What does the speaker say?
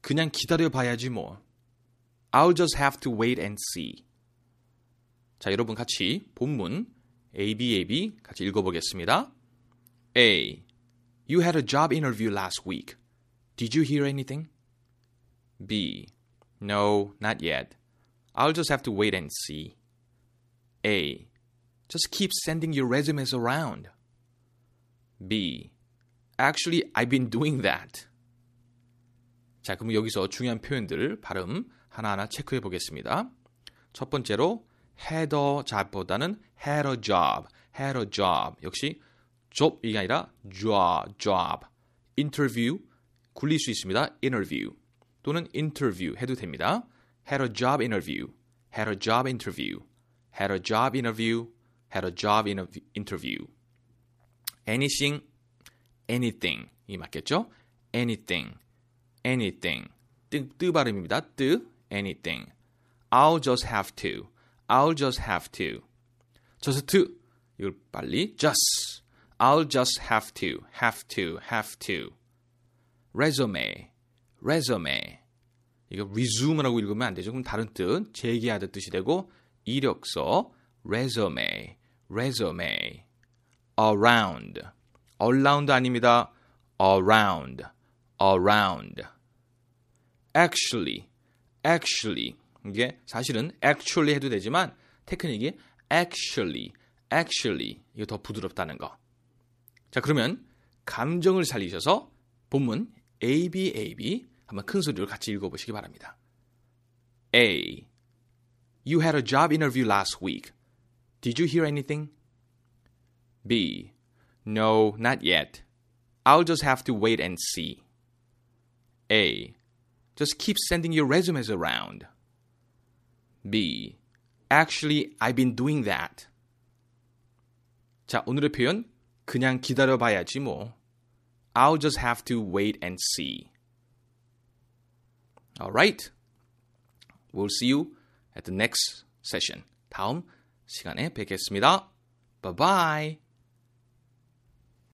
그냥 기다려 봐야지 뭐. I'll just have to wait and see. 자, 여러분 같이 본문 A, B, A, B 같이 읽어보겠습니다. A. You had a job interview last week. Did you hear anything? B. No, not yet. I'll just have to wait and see. A. Just keep sending your resumes around. B. Actually, I've been doing that. 자, 그럼 여기서 중요한 표현들 발음 하나하나 체크해 보겠습니다. 첫 번째로 job보다는 had a job, a job. 역시 job 이게 아니라 job, job. interview 굴릴 수 있습니다. interview 또는 interview 해도 됩니다. had a job interview, had a job interview, had a job interview, had a job interview. anything, anything 이 맞겠죠? anything, anything 뜨, 뜨 발음입니다. 뜨 anything. I'll just have to. I'll just have to. just to 이걸 빨리 just. I'll just have to. have to. have to. resume. resume. 이거 resume라고 읽으면 안 되죠. 그럼 다른 뜻 재기하듯 뜻이 되고 이력서 resume. resume. around. around 아닙니다. around. Around. actually, actually 이게 사실은 actually 해도 되지만 테크닉이 actually, actually 이거 더 부드럽다는 거. 자 그러면 감정을 살리셔서 본문 A, B, A, B 한번 큰 소리로 같이 읽어보시기 바랍니다. A. You had a job interview last week. Did you hear anything? B. No, not yet. I'll just have to wait and see. A. Just keep sending your resumes around. B. Actually, I've been doing that. 자, 오늘의 표현 그냥 기다려 봐야지 뭐. I'll just have to wait and see. Alright. We'll see you at the next session. 다음 시간에 뵙겠습니다. Bye bye.